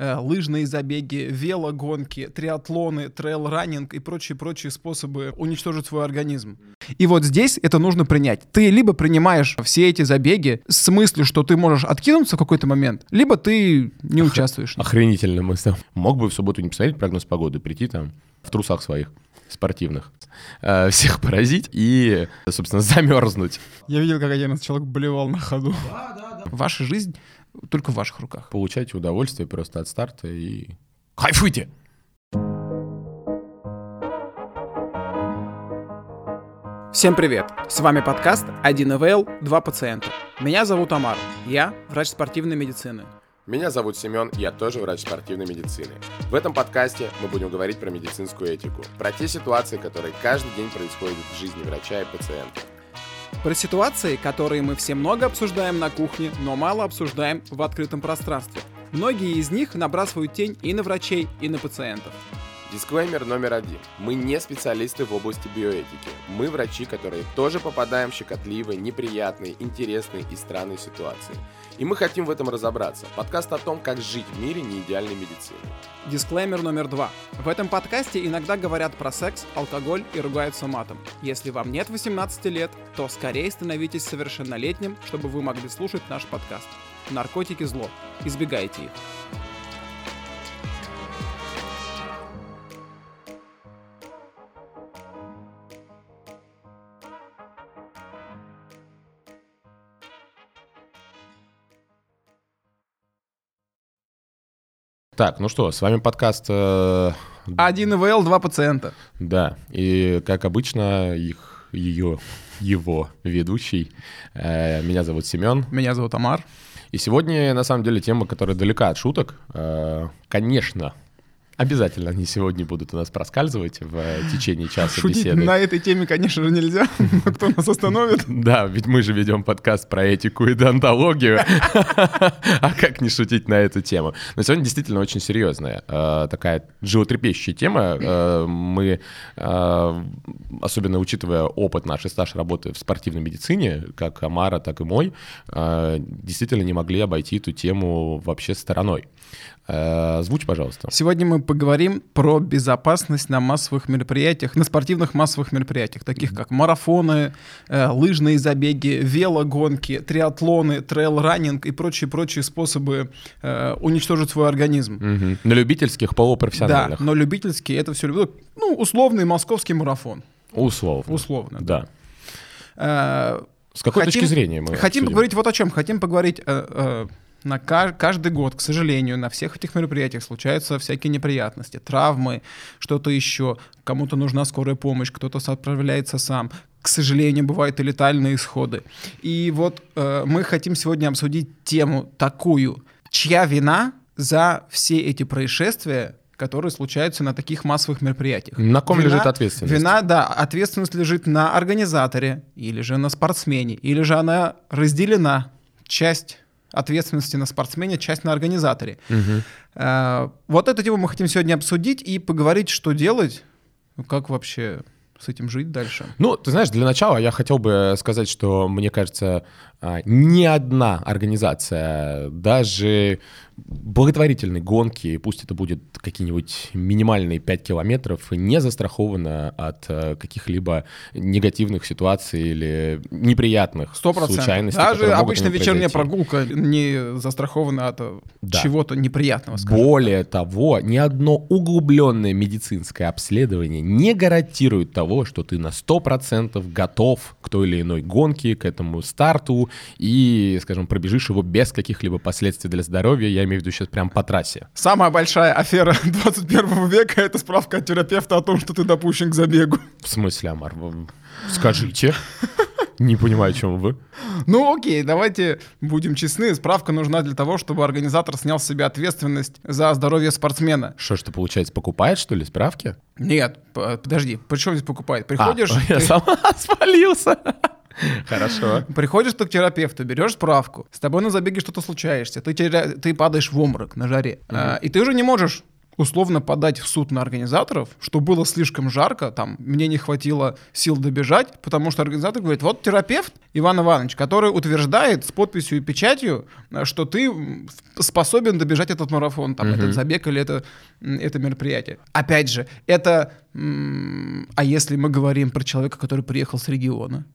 э, лыжные забеги, велогонки, триатлоны, трейл-раннинг и прочие-прочие способы уничтожить свой организм. И вот здесь это нужно принять. Ты либо принимаешь все эти забеги с мыслью, что ты можешь откинуться в какой-то момент, либо ты не участвуешь. Охренительно мысль. Мог бы в субботу не посмотреть прогноз погоды, прийти там в трусах своих спортивных, э, всех поразить и, собственно, замерзнуть. Я видел, как один человек блевал на ходу. Ваша жизнь только в ваших руках. Получайте удовольствие просто от старта и кайфуйте! Всем привет! С вами подкаст 1 ИВЛ, 2 пациента. Меня зовут Амар, я врач спортивной медицины. Меня зовут Семен, я тоже врач спортивной медицины. В этом подкасте мы будем говорить про медицинскую этику, про те ситуации, которые каждый день происходят в жизни врача и пациента. Про ситуации, которые мы все много обсуждаем на кухне, но мало обсуждаем в открытом пространстве. Многие из них набрасывают тень и на врачей, и на пациентов. Дисклеймер номер один. Мы не специалисты в области биоэтики. Мы врачи, которые тоже попадаем в щекотливые, неприятные, интересные и странные ситуации. И мы хотим в этом разобраться. Подкаст о том, как жить в мире неидеальной медицины. Дисклеймер номер два. В этом подкасте иногда говорят про секс, алкоголь и ругаются матом. Если вам нет 18 лет, то скорее становитесь совершеннолетним, чтобы вы могли слушать наш подкаст. Наркотики зло. Избегайте их. Так, ну что, с вами подкаст... Э, Один ИВЛ, два пациента. да, и как обычно, их, ее, его ведущий. Э, меня зовут Семен. Меня зовут Амар. И сегодня, на самом деле, тема, которая далека от шуток. Э, конечно, Обязательно они сегодня будут у нас проскальзывать в э, течение часа Шутить беседы. на этой теме, конечно же, нельзя. Но Кто нас остановит? Да, ведь мы же ведем подкаст про этику и донтологию. А как не шутить на эту тему? Но сегодня действительно очень серьезная, э, такая животрепещущая тема. Э, Мы, особенно учитывая опыт наш и стаж работы в спортивной медицине, как Амара, так и мой, действительно не могли обойти эту тему вообще стороной. Э, Озвучь, пожалуйста. Сегодня мы поговорим про безопасность на массовых мероприятиях, на спортивных массовых мероприятиях, таких как марафоны, э, лыжные забеги, велогонки, триатлоны, трейл-раннинг и прочие-прочие способы э, уничтожить свой организм. Мгм. На любительских, Да, полупрофессиональных. но любительские это все, ну, условный московский марафон. Условно. Условно. Да. Э, С какой Хотим- точки зрения мы Хотим обсудим? поговорить вот о чем. Хотим поговорить э, э, на ка- каждый год, к сожалению, на всех этих мероприятиях случаются всякие неприятности, травмы, что-то еще. Кому-то нужна скорая помощь, кто-то отправляется сам. К сожалению, бывают и летальные исходы. И вот э, мы хотим сегодня обсудить тему такую. Чья вина за все эти происшествия, которые случаются на таких массовых мероприятиях? На ком Вина- лежит ответственность? Вина, да, ответственность лежит на организаторе, или же на спортсмене, или же она разделена. Часть ответственности на спортсмене, часть на организаторе. Э, Вот эту тему мы хотим сегодня обсудить и поговорить, что делать, ну, как вообще с этим жить дальше. Ну, ты знаешь, для начала я хотел бы сказать, что, мне кажется, ни одна организация, даже благотворительной гонки, пусть это будет какие-нибудь минимальные 5 километров, не застрахована от э, каких-либо негативных ситуаций или неприятных Сто процентов. случайностей. Даже обычная вечерняя прогулка не застрахована от э, Да. чего-то неприятного, скажем. Более того, ни одно углубленное медицинское обследование не гарантирует того, что ты на 100% готов к той или иной гонке, к этому старту и, скажем, пробежишь его без каких-либо последствий для здоровья. Я имею в виду сейчас прям по трассе. Самая большая афера 21 века — это справка от терапевта о том, что ты допущен к забегу. В смысле, Амар? Скажите. Не понимаю, о чем вы. Ну окей, давайте будем честны. Справка нужна для того, чтобы организатор снял с себя ответственность за здоровье спортсмена. Что ж ты, получается, покупает, что ли, справки? Нет, подожди, при чем здесь покупает? Приходишь, А, я ты- сам спалился. Хорошо. приходишь ты к терапевту, берешь справку, с тобой на забеге что-то случаешься, ты, теря- ты падаешь в обморок на жаре, а, и ты уже не можешь условно подать в суд на организаторов, что было слишком жарко, там, мне не хватило сил добежать, потому что организатор говорит, вот терапевт Иван Иванович, который утверждает с подписью и печатью, что ты способен добежать этот марафон, там, этот забег или это, это мероприятие. Опять же, это... А если мы говорим про человека, который приехал с региона?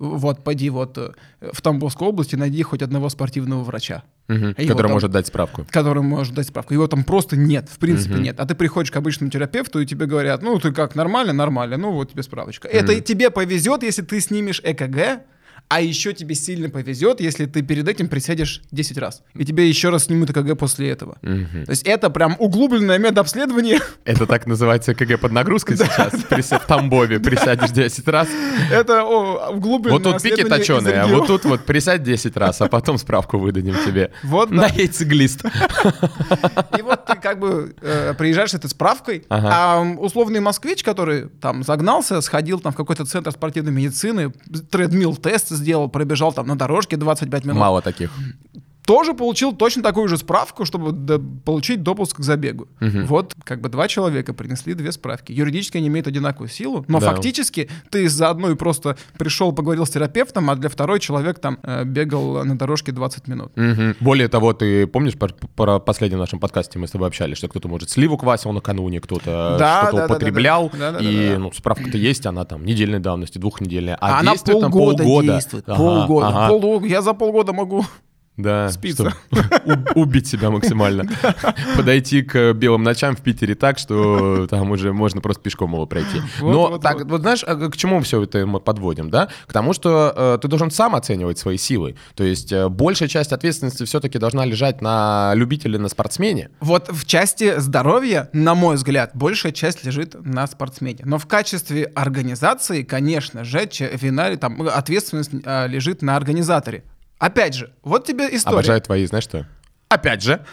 Вот, пойди вот э, в Тамбовской области, найди хоть одного спортивного врача. Его Который там- может дать справку. который может дать справку. Его там просто нет, в принципе нет. А ты приходишь к обычному терапевту, и тебе говорят, ну ты как, нормально? Нормально, ну вот тебе справочка. Это и тебе повезет, если ты снимешь ЭКГ, а еще тебе сильно повезет, если ты перед этим присядешь 10 раз. И тебе еще раз снимут ЭКГ после этого. Мгм. То есть это прям углубленное медобследование. Это так называется КГ под нагрузкой сейчас? Прися- В Тамбове присядешь 10 раз. Это углубленное Вот тут пики точеные, а вот тут вот присядь 10 раз, а потом справку выдадим тебе. Вот, На да. яйцеглист. И вот ты как бы э, приезжаешь с этой справкой, а условный москвич, который там загнался, сходил там в какой-то центр спортивной медицины, тредмил тест сделал, пробежал там на дорожке 25 минут, Мало таких. Тоже получил точно такую же справку, чтобы д- получить допуск к забегу. Вот как бы два человека принесли две справки. Юридически они имеют одинаковую силу, но Да. фактически ты за одной просто пришел, поговорил с терапевтом, а для второй человек там э, бегал на дорожке 20 минут. Мгм. Более того, ты помнишь, про, про последнем нашем подкасте мы с тобой общались, что кто-то, может, сливу квасил накануне, кто-то Да, что-то да, да, да, употреблял, да. Да, да, да, и да. ну, справка-то есть, она там недельной давности, двухнедельная, а, А она полгода, полгода. действует. Ага, полгода. ага. Полгода. Я за полгода могу Да, у- убить себя максимально. Подойти к белым ночам в Питере так, что там уже можно просто пешком его пройти. Вот, Но вот, так, вот. вот знаешь, а к чему все это мы подводим, да? К тому, что э, ты должен сам оценивать свои силы. То есть э, большая часть ответственности все-таки должна лежать на любителе, на спортсмене. Вот в части здоровья, на мой взгляд, большая часть лежит на спортсмене. Но в качестве организации, конечно же, вина, там, ответственность а, лежит на организаторе. Опять же, вот тебе история. Обожаю твои, знаешь что? Опять же.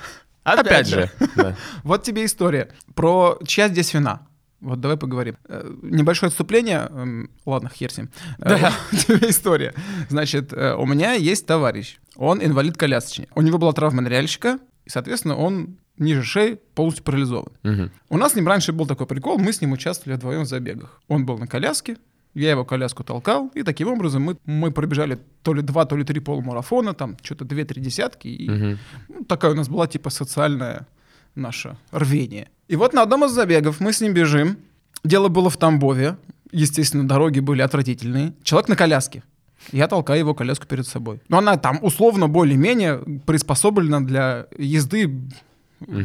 Опять, же. Да. Вот тебе история. Про чья здесь вина? Вот давай поговорим. Э, Небольшое отступление. эм, Ладно, хер с ним. Э, вот тебе история. Значит, э, у меня есть товарищ. Он инвалид-колясочник. У него была травма ныряльщика, и, соответственно, он ниже шеи полностью парализован. Мгм. У нас с ним раньше был такой прикол, мы с ним участвовали вдвоем в забегах. Он был на коляске, я его коляску толкал, и таким образом мы, мы пробежали то ли два, то ли три полумарафона, там что-то две-три десятки, и Мгм. ну, такая у нас была типа социальное наше рвение. И вот на одном из забегов мы с ним бежим, дело было в Тамбове, естественно, дороги были отвратительные, человек на коляске. Я толкаю его коляску перед собой. Но она там условно более-менее приспособлена для езды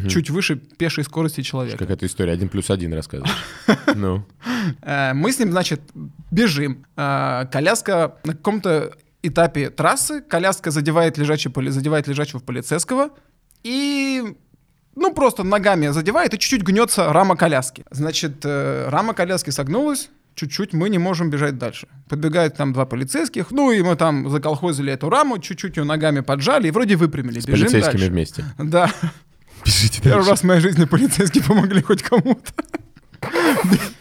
чуть выше пешей скорости человека. Какая-то история, один плюс один рассказываешь. Ну. Э, Мы с ним, значит, бежим. Э, Коляска на каком-то этапе трассы, коляска задевает, лежачий, поли- задевает лежачего полицейского и, ну, просто ногами задевает и чуть-чуть гнется рама коляски. Значит, э, рама коляски согнулась, чуть-чуть мы не можем бежать дальше. Подбегают там два полицейских, ну, и мы там заколхозили эту раму, чуть-чуть ее ногами поджали и вроде выпрямили. С Бежим полицейскими дальше. вместе. Да. Бежите Первый дальше. раз в моей жизни полицейские помогли хоть кому-то.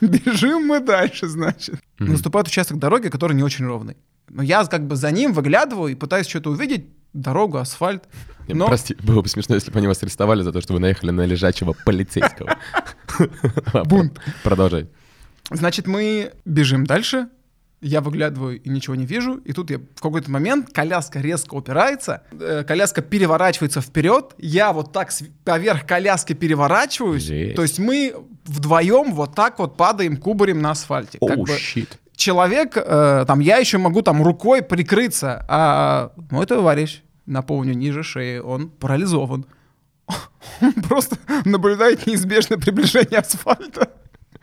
Бежим мы дальше, значит. Наступает участок дороги, который не очень ровный. Но я как бы за ним выглядываю и пытаюсь что-то увидеть. Дорогу, асфальт. Но Прости, было бы смешно, если бы они вас арестовали за то, что вы наехали на лежачего полицейского. Бунт. Продолжай. Значит, мы бежим дальше. Я выглядываю и ничего не вижу. И тут я в какой-то момент коляска резко упирается, э, коляска переворачивается вперед. Я вот так с- поверх коляски переворачиваюсь. Жесть. То есть мы вдвоем вот так вот падаем кубарем на асфальте. Оу, бы щит. человек, э, там я еще могу там рукой прикрыться, а мой товарищ, напомню, ниже шеи, он парализован. Он просто наблюдает неизбежное приближение асфальта.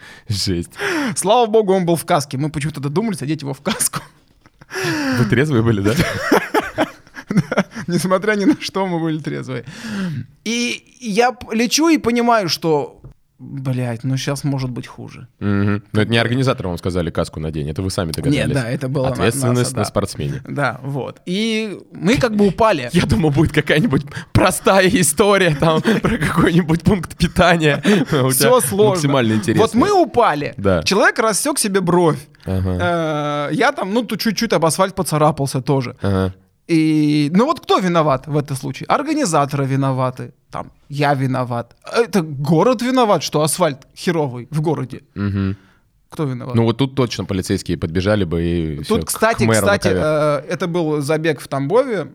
Жесть. Слава богу, он был в каске. Мы почему-то додумались одеть его в каску. Вы трезвые были, да? Несмотря ни на что, мы были трезвые. И я лечу и понимаю, что, блядь, ну сейчас может быть хуже. Мгм. Но это не организаторам вам сказали каску надень, это вы сами догадались. Нет, да, это было на- Ответственность нас, на спортсмене. Да, вот. И мы как бы упали. Я думал, будет какая-нибудь простая история там про какой-нибудь пункт питания. Все сложно. Максимально интересно. Вот мы упали. Да. Человек рассек себе бровь. Ага. Э, Я там, ну, тут чуть-чуть об асфальт поцарапался тоже. Ага. И, ну вот кто виноват в этом случае? Организаторы виноваты, там, я виноват. Это город виноват, что асфальт херовый в городе. Мгм. Кто виноват? Ну вот тут точно полицейские подбежали бы и Тут, к- кстати, к кстати, э, это был забег в Тамбове.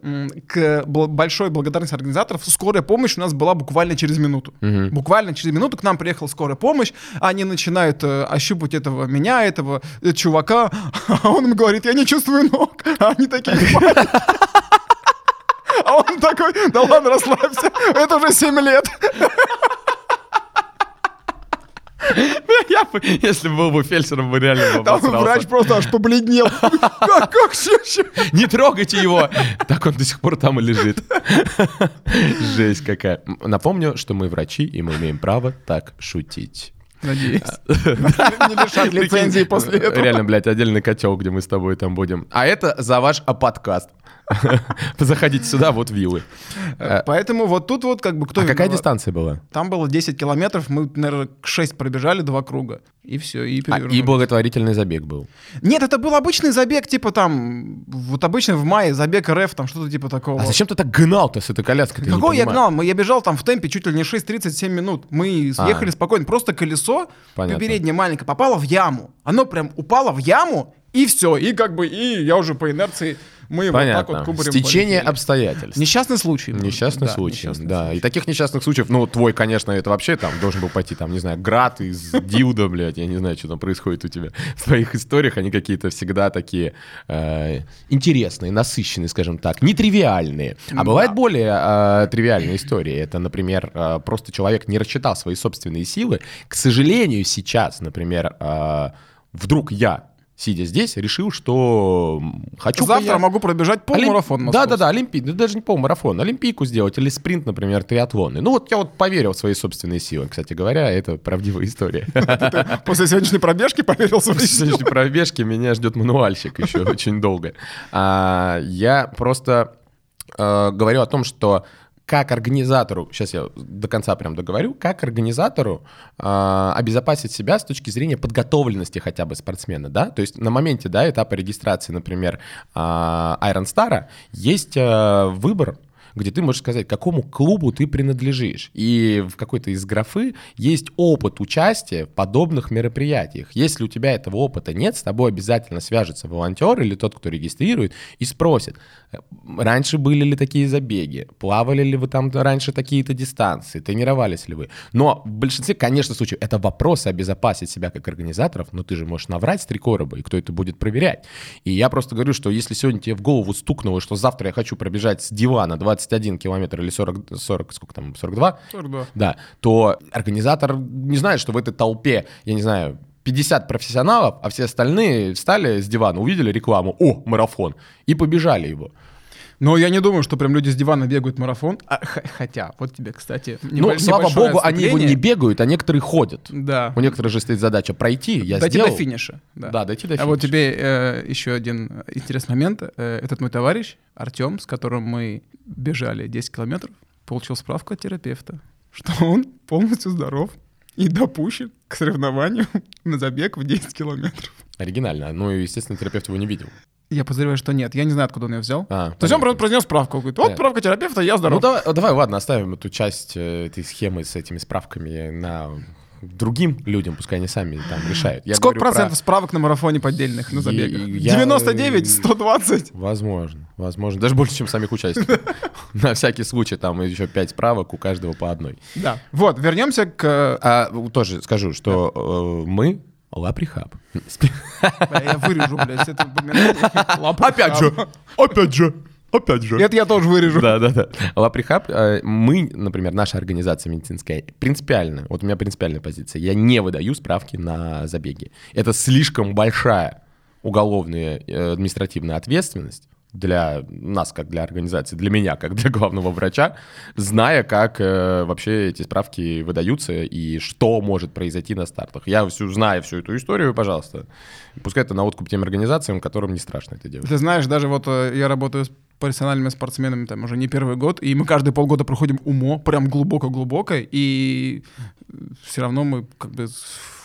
К большой благодарности организаторов скорая помощь у нас была буквально через минуту. Мгм. Буквально через минуту к нам приехала скорая помощь. Они начинают э, ощупать этого меня, этого э, чувака, а он им говорит: я не чувствую ног. А они такие. А он такой, да ладно, расслабься, это уже 7 лет. Я бы, если бы был бы фельдшером, бы реально бы Там врач просто аж побледнел. Как, как. Не трогайте его! Так он до сих пор там и лежит. Жесть какая. Напомню, что мы врачи, и мы имеем право так шутить. Надеюсь. Не лишат лицензии после этого. Реально, блядь, отдельный котел, где мы с тобой там будем. А это за ваш а, подкаст. Заходите сюда, вот виллы. Э, Поэтому вот тут вот как бы кто А какая дистанция была? Там было 10 километров, мы, наверное, к 6 пробежали, два круга. И все, и А, перевернулись. и благотворительный забег был. Нет, это был обычный забег, типа там, вот обычно в мае забег РФ, там что-то типа такого. А зачем ты так гнал-то с этой коляской? Какой я гнал? Мы, я бежал там в темпе чуть ли не 6-37 минут. Мы А. съехали спокойно. Просто колесо Понятно. переднее маленькое попало в яму. Оно прям упало в яму, и все. И как бы, и я уже по инерции, мы вот так Понятно. вот кубарем Стечение полетели. обстоятельств. Несчастный случай. Несчастный Да, случай, несчастный да. случай. И таких несчастных случаев, ну, твой, конечно, это вообще там должен был пойти, там, не знаю, град из Дилда, блядь, я не знаю, что там происходит у тебя. В твоих историях они какие-то всегда такие э, интересные, насыщенные, скажем так, нетривиальные. А Да. бывают более э, тривиальные истории. Это, например, э, просто человек не рассчитал свои собственные силы. К сожалению, сейчас, например, э, вдруг я, сидя здесь, решил, что хочу Завтра могу пробежать полмарафон Олимп- московский. Да, да, да, олимпий, да даже не полмарафон, олимпийку сделать или спринт, например, триатлонный. Ну вот я вот поверил в свои собственные силы, кстати говоря, это правдивая история. После сегодняшней пробежки поверил в свои После следующей пробежки меня ждет мануальщик еще очень долго. А, Я просто э, говорю о том, что как организатору, сейчас я до конца прям договорю, как организатору э, обезопасить себя с точки зрения подготовленности хотя бы спортсмена, да, то есть на моменте, да, этапа регистрации, например, э, Iron Star есть э, выбор, где ты можешь сказать, какому клубу ты принадлежишь. И в какой-то из графы есть опыт участия в подобных мероприятиях. Если у тебя этого опыта нет, с тобой обязательно свяжется волонтер или тот, кто регистрирует, и спросит, «Э, раньше были ли такие забеги, плавали ли вы там раньше такие-то дистанции, тренировались ли вы. Но в большинстве, конечно, случаев это вопрос обезопасить себя как организаторов, но ты же можешь наврать с три короба, и кто это будет проверять. И я просто говорю, что если сегодня тебе в голову стукнуло, что завтра я хочу пробежать с дивана 21 километр или 40, 40 сколько там, 42, 42. да, то организатор не знает, что в этой толпе, я не знаю, 50 профессионалов, а все остальные встали с дивана, увидели рекламу, о, марафон, и побежали его. Но я не думаю, что прям люди с дивана бегают марафон. А, хотя, вот тебе, кстати, Ну, слава богу, они его не бегают, а некоторые ходят. Да. У некоторых же стоит задача пройти, я Дойти сделал. до финиша. Да. Да, дойти до А вот финиша. тебе э, еще один интересный момент. Э, этот мой товарищ, Артем, с которым мы бежали 10 километров, получил справку от терапевта, что он полностью здоров и допущен к соревнованию на забег в 10 километров. Оригинально. Ну, и, естественно, терапевт его не видел. Я подозреваю, что нет. Я не знаю, откуда он ее взял. А, То есть он просто произнес справку. Говорит, вот справка терапевта, я Ну, здоров. давай, давай, ладно, оставим эту часть э, этой схемы с этими справками на другим людям, пускай они сами там решают. Я Сколько говорю про- процентов справок на марафоне поддельных на забегах? я- 99, 120. Возможно, возможно. Даже больше, чем самих участников. На всякий случай там еще пять справок, у каждого по одной. Да. Вот, вернемся к... А тоже скажу, что э, мы Лаприхаб. Я вырежу, блядь, это упоминание. Опять же, опять же, опять же. Это я тоже вырежу. Да, да, да. Лаприхаб, э, мы, например, наша организация медицинская, принципиально, вот у меня принципиальная позиция, я не выдаю справки на забеги. Это слишком большая уголовная э, административная ответственность для нас, как для организации, для меня, как для главного врача, зная, как э, вообще эти справки выдаются и что может произойти на стартах. Я всю, знаю всю эту историю, пожалуйста, пускай это на откуп тем организациям, которым не страшно это делать. Ты знаешь, даже вот э, я работаю с профессиональными спортсменами там уже не первый год, и мы каждые полгода проходим УМО, прям глубоко-глубоко, и все равно мы как бы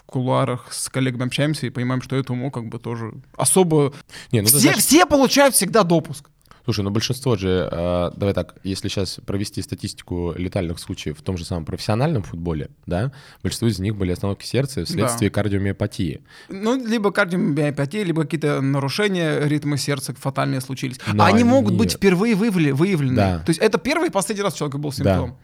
кулуарах с коллегами общаемся и понимаем, что это УМО как бы тоже особо... Не, ну, все, знаешь, все получают всегда допуск. Слушай, ну большинство же, э, давай так, если сейчас провести статистику летальных случаев в том же самом профессиональном футболе, да, большинство из них были остановки сердца вследствие да. кардиомиопатии. Ну, либо кардиомиопатия, либо какие-то нарушения ритма сердца фатальные случились. Но они могут быть впервые выявлены. Да. То есть это первый и последний раз у человека был симптом. Да.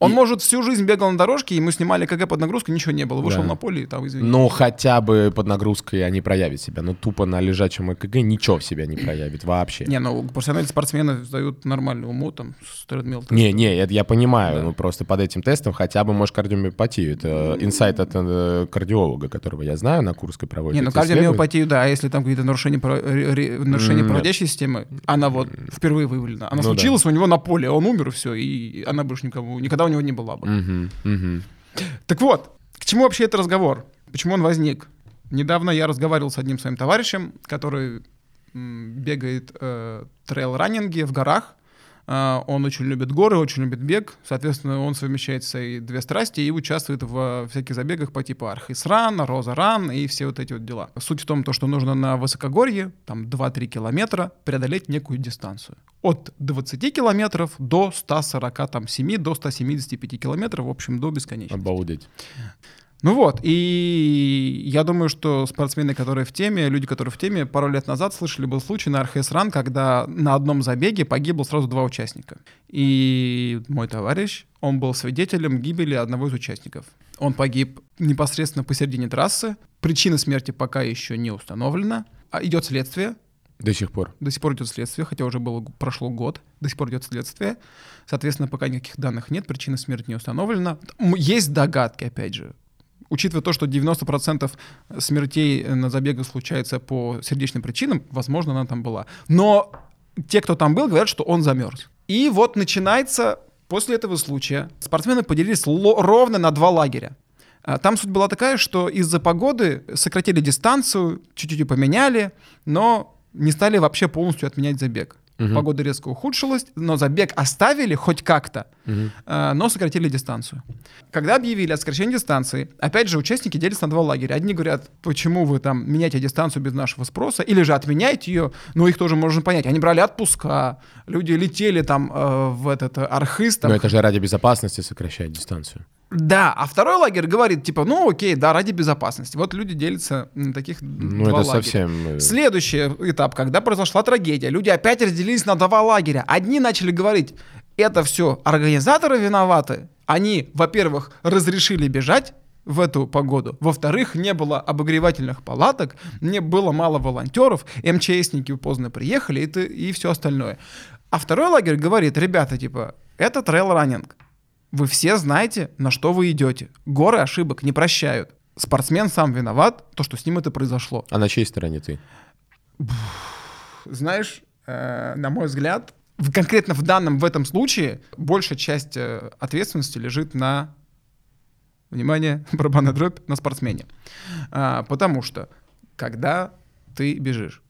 Он, и... может, всю жизнь бегал на дорожке, и мы снимали КГ под нагрузкой, ничего не было. Вышел да. на поле и там, извините. Ну, хотя бы под нагрузкой они проявят себя. Но тупо на лежачем ЭКГ ничего в себя не проявит вообще. Не, ну, профессиональные спортсмены сдают нормальный уму, там, с тредмил. Не, не, это я понимаю. Да. Ну, просто под этим тестом хотя бы, может, кардиомиопатию. Это инсайт от э, кардиолога, которого я знаю, на Курской проводит. Не, ну, кардиомиопатию, да. А если там какие-то нарушения, нарушения проводящей системы, она вот впервые выявлена. Она ну, случилась да. у него на поле, он умер, и все, и она больше никому, никогда у него не была бы. Угу, угу. Так вот, к чему вообще этот разговор? Почему он возник? Недавно я разговаривал с одним своим товарищем, который бегает э, трейл-раннинги в горах. Э, он очень любит горы, очень любит бег. Соответственно, он совмещает свои две страсти и участвует в всяких забегах по типу Архисран, Роза-ран и все вот эти вот дела. Суть в том, то, что нужно на высокогорье, там 2-3 километра, преодолеть некую дистанцию от 20 километров до 147, до 175 километров, в общем, до бесконечности. Обалдеть. Ну вот, и я думаю, что спортсмены, которые в теме, люди, которые в теме, пару лет назад слышали был случай на РХС Ран, когда на одном забеге погибло сразу два участника. И мой товарищ, он был свидетелем гибели одного из участников. Он погиб непосредственно посередине трассы. Причина смерти пока еще не установлена. А идет следствие, до сих пор. До сих пор идет следствие, хотя уже было, прошло год, до сих пор идет следствие. Соответственно, пока никаких данных нет, причина смерти не установлена. Есть догадки, опять же. Учитывая то, что 90% смертей на забегах случается по сердечным причинам, возможно, она там была. Но те, кто там был, говорят, что он замерз. И вот начинается после этого случая. Спортсмены поделились ровно на два лагеря. А, там суть была такая, что из-за погоды сократили дистанцию, чуть-чуть поменяли, но не стали вообще полностью отменять забег. Угу. Погода резко ухудшилась, но забег оставили хоть как-то, угу. э, но сократили дистанцию. Когда объявили о сокращении дистанции, опять же, участники делятся на два лагеря. Одни говорят, почему вы там меняете дистанцию без нашего спроса, или же отменяете ее, но их тоже можно понять. Они брали отпуска, люди летели там э, в этот архиз. Там. Но это же ради безопасности сокращать дистанцию. Да, а второй лагерь говорит, типа, ну окей, да, ради безопасности. Вот люди делятся на таких ну, два это лагеря. совсем... Э, Следующий этап, когда произошла трагедия, люди опять разделились на два лагеря. Одни начали говорить, это все организаторы виноваты. Они, во-первых, разрешили бежать, в эту погоду. Во-вторых, не было обогревательных палаток, не было мало волонтеров, МЧСники поздно приехали и, и все остальное. А второй лагерь говорит, ребята, типа, это трейл-раннинг. Вы все знаете, на что вы идете. Горы ошибок не прощают. Спортсмен сам виноват, то, что с ним это произошло. А на чьей стороне ты? Знаешь, э, на мой взгляд, в, конкретно в данном, в этом случае, большая часть э, ответственности лежит на, внимание, барабанная дробь, на спортсмене. А, потому что, когда ты бежишь,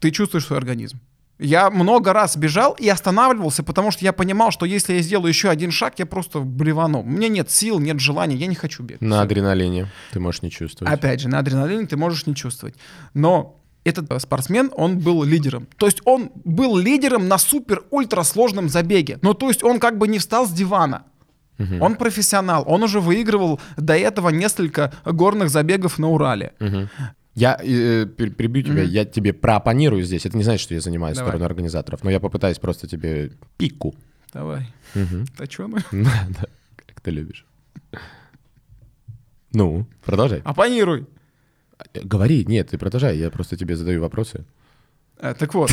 ты чувствуешь свой организм. Я много раз бежал и останавливался, потому что я понимал, что если я сделаю еще один шаг, я просто блевану. У меня нет сил, нет желания, я не хочу бегать. На адреналине ты можешь не чувствовать. Опять же, на адреналине ты можешь не чувствовать. Но этот спортсмен, он был лидером. То есть он был лидером на супер-ультра сложном забеге. Ну, то есть он как бы не встал с дивана. Угу. Он профессионал, он уже выигрывал до этого несколько горных забегов на Урале. Угу. Я э, перебью тебя, mm-hmm. я тебе проопонирую здесь. Это не значит, что я занимаюсь Давай. стороной организаторов, но я попытаюсь просто тебе пику. Давай. Угу. Точеную? Да, как ты любишь. Ну, продолжай. Оппонируй. Говори, нет, ты продолжай, я просто тебе задаю вопросы. А, так вот.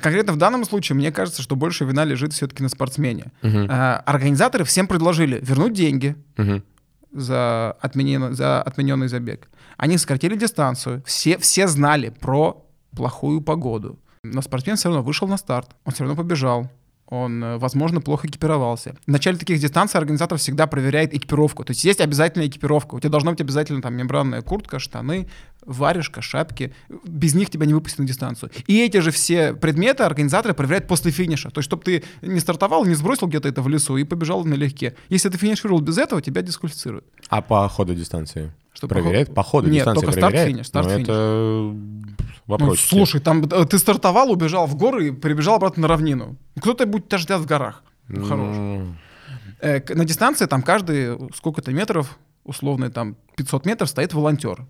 Конкретно в данном случае, мне кажется, что больше вина лежит все-таки на спортсмене. Угу. А, организаторы всем предложили вернуть деньги, угу за, отменен, за отмененный забег. Они сократили дистанцию. Все, все знали про плохую погоду. Но спортсмен все равно вышел на старт. Он все равно побежал он, э, возможно, плохо экипировался. В начале таких дистанций организатор всегда проверяет экипировку. То есть есть обязательная экипировка. У тебя должна быть обязательно там мембранная куртка, штаны, варежка, шапки. Без них тебя не выпустят на дистанцию. И эти же все предметы организаторы проверяют после финиша. То есть, чтобы ты не стартовал, не сбросил где-то это в лесу и побежал налегке. Если ты финишировал без этого, тебя дисквалифицируют. А по ходу дистанции? Что проверяет? По ходу Нет, только проверяет? старт-финиш. Ну, Старт-финиш. это вопрос. Ну, слушай, там э, ты стартовал, убежал в горы и прибежал обратно на равнину. Кто-то будет тебя ждать в горах. Хорош. Э, на дистанции там каждый сколько-то метров, условно там 500 метров, стоит волонтер.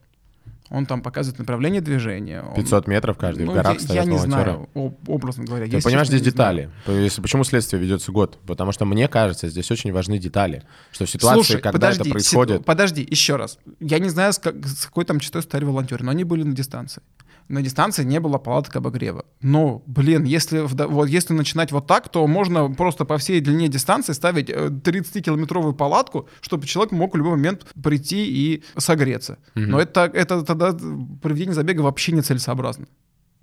Он там показывает направление движения. он- 500 метров каждый Ну, в горах я, стоят я не волонтеры. знаю, об- образно говоря. Ты Я, понимаешь, здесь знаю. детали. То есть Почему следствие ведется год? Потому что мне кажется, здесь очень важны детали. Что в ситуации, Слушай, когда подожди, это си- происходит... подожди, еще раз. Я не знаю, с, как- с какой там частотой стояли волонтеры, но они были на дистанции. На дистанции не было палаток обогрева. Но, блин, если, вот, если начинать вот так, то можно просто по всей длине дистанции ставить э, 30-километровую палатку, чтобы человек мог в любой момент прийти и согреться. Но это, это тогда проведение забега вообще нецелесообразно.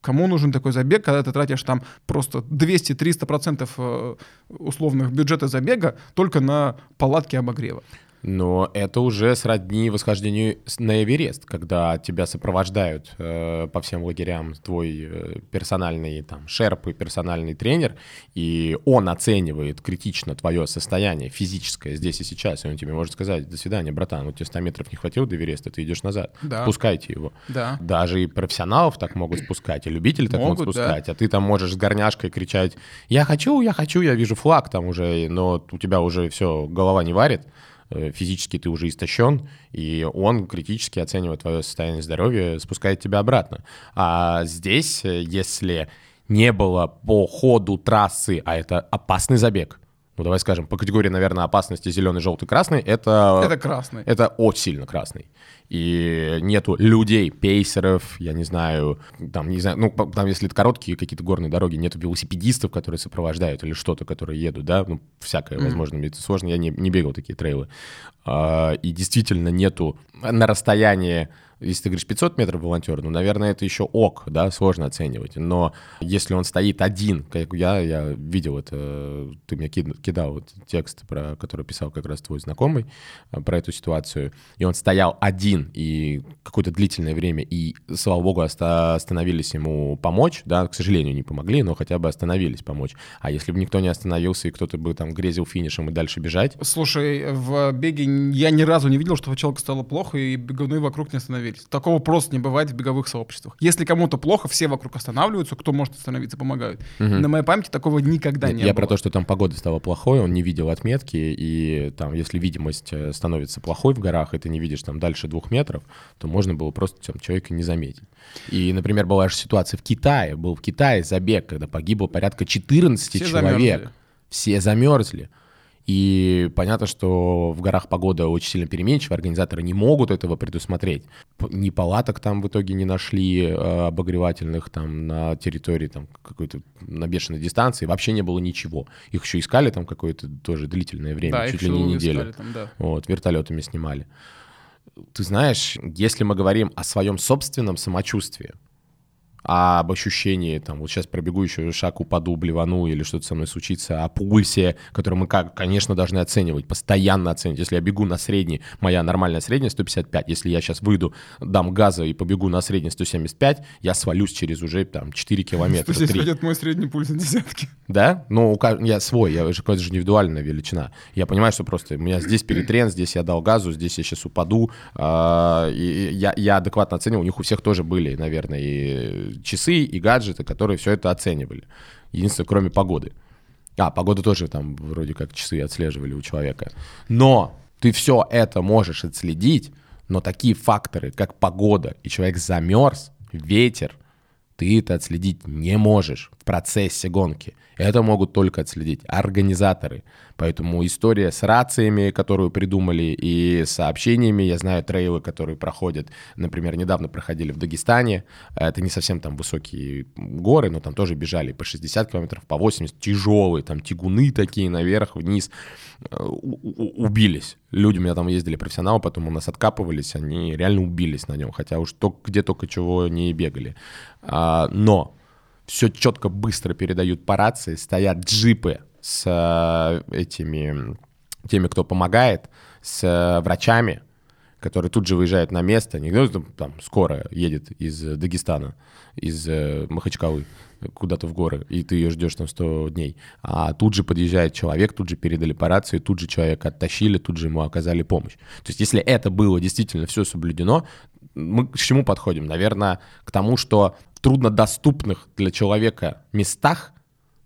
Кому нужен такой забег, когда ты тратишь там просто 200-300% э, условных бюджета забега только на палатки обогрева? Но это уже сродни восхождению на Эверест, когда тебя сопровождают э, по всем лагерям твой э, персональный там шерп и персональный тренер, и он оценивает критично твое состояние физическое здесь и сейчас, и он тебе может сказать, до свидания, братан, вот тебе 100 метров не хватило до Эвереста, ты идешь назад, Да. спускайте его. Да. Даже и профессионалов так могут спускать, и любители так могут, Могут, да. спускать. А ты там можешь с горняшкой кричать «Я хочу, я хочу, я вижу флаг там уже», но у тебя уже все, голова не варит, физически ты уже истощен, и он критически оценивает твое состояние здоровья, спускает тебя обратно. А здесь, э, если не было по ходу трассы, а это опасный забег, ну давай скажем, по категории, наверное, опасности зеленый, желтый, красный, это... Это красный. Это очень сильно красный. И нету людей, пейсеров, я не знаю, там, не знаю, ну, там, если это короткие какие-то горные дороги, нету велосипедистов, которые сопровождают или что-то, которые едут, да, ну, всякое, возможно, мне это сложно, я не, не бегал такие трейлы. А, и действительно нету на расстоянии если ты говоришь 500 метров волонтер, ну, наверное, это еще ок, да, сложно оценивать. Но если он стоит один, как я, я видел это, ты мне кид- кидал вот текст, про который писал как раз твой знакомый, э, про эту ситуацию, и он стоял один и какое-то длительное время, и, слава богу, оста- остановились ему помочь, да, к сожалению, не помогли, но хотя бы остановились помочь. А если бы никто не остановился, и кто-то бы там грезил финишем и дальше бежать, Слушай, в беге я ни разу не видел, что у человека стало плохо, и бегуны вокруг не остановились. Такого просто не бывает в беговых сообществах. Если кому-то плохо, все вокруг останавливаются, кто может остановиться, помогают. На моей памяти такого никогда не Я было. про то, что там погода стала плохой, он не видел отметки, и там, если видимость э, становится плохой в горах, и ты не видишь там дальше двух метров, то можно было просто там, человека не заметить. И, например, была же ситуация в Китае, был в Китае забег, когда погибло порядка 14 Все человек. замерзли. Все замерзли. И понятно, что в горах погода очень сильно переменчивая, организаторы не могут этого предусмотреть. Ни палаток там в итоге не нашли э, обогревательных там на территории там какой-то на бешеной дистанции, вообще не было ничего. Их еще искали там какое-то тоже длительное время, Да, чуть ли не неделю. там, да. Вот, вертолетами снимали. Ты знаешь, если мы говорим о своем собственном самочувствии, а об ощущении, там, вот сейчас пробегу еще шаг, упаду, блевану или что-то со мной случится, о пульсе, который мы, как, конечно, должны оценивать, постоянно оценивать. Если я бегу на средний, моя нормальная средняя 155, если я сейчас выйду, дам газа и побегу на средний 175, я свалюсь через уже там 4 километра, Здесь 3. ходит мой средний пульс на десятки. Да? Ну, у я свой, я же какая-то же индивидуальная величина. Я понимаю, что просто у меня здесь перетрен, здесь я дал газу, здесь я сейчас упаду. а, и я, я адекватно оценивал, у них у всех тоже были, наверное, и часы, и гаджеты, которые все это оценивали. Единственное, кроме погоды. А, погоду тоже там вроде как часы отслеживали у человека. Но ты все это можешь отследить, но такие факторы, как погода, и человек замерз, ветер, ты это отследить не можешь процессе гонки. Это могут только отследить организаторы. Поэтому история с рациями, которую придумали, и сообщениями, я знаю трейлы, которые проходят, например, недавно проходили в Дагестане, это не совсем там высокие горы, но там тоже бежали по 60 километров, по 80, тяжелые, там тягуны такие наверх, вниз, Э, убились. Люди у меня там ездили профессионалы, потом у нас откапывались, они реально убились на нем, хотя уж то, где только чего не бегали. А, но все четко, быстро передают по рации, стоят джипы с э, этими, теми, кто помогает, с э, врачами, который тут же выезжает на место, не кто там скоро едет из Дагестана, из э, Махачкалы куда-то в горы, и ты ее ждешь там 100 дней. А тут же подъезжает человек, тут же передали по рации, тут же человека оттащили, тут же ему оказали помощь. То есть если это было действительно все соблюдено, мы к чему подходим? Наверное, к тому, что труднодоступных для человека местах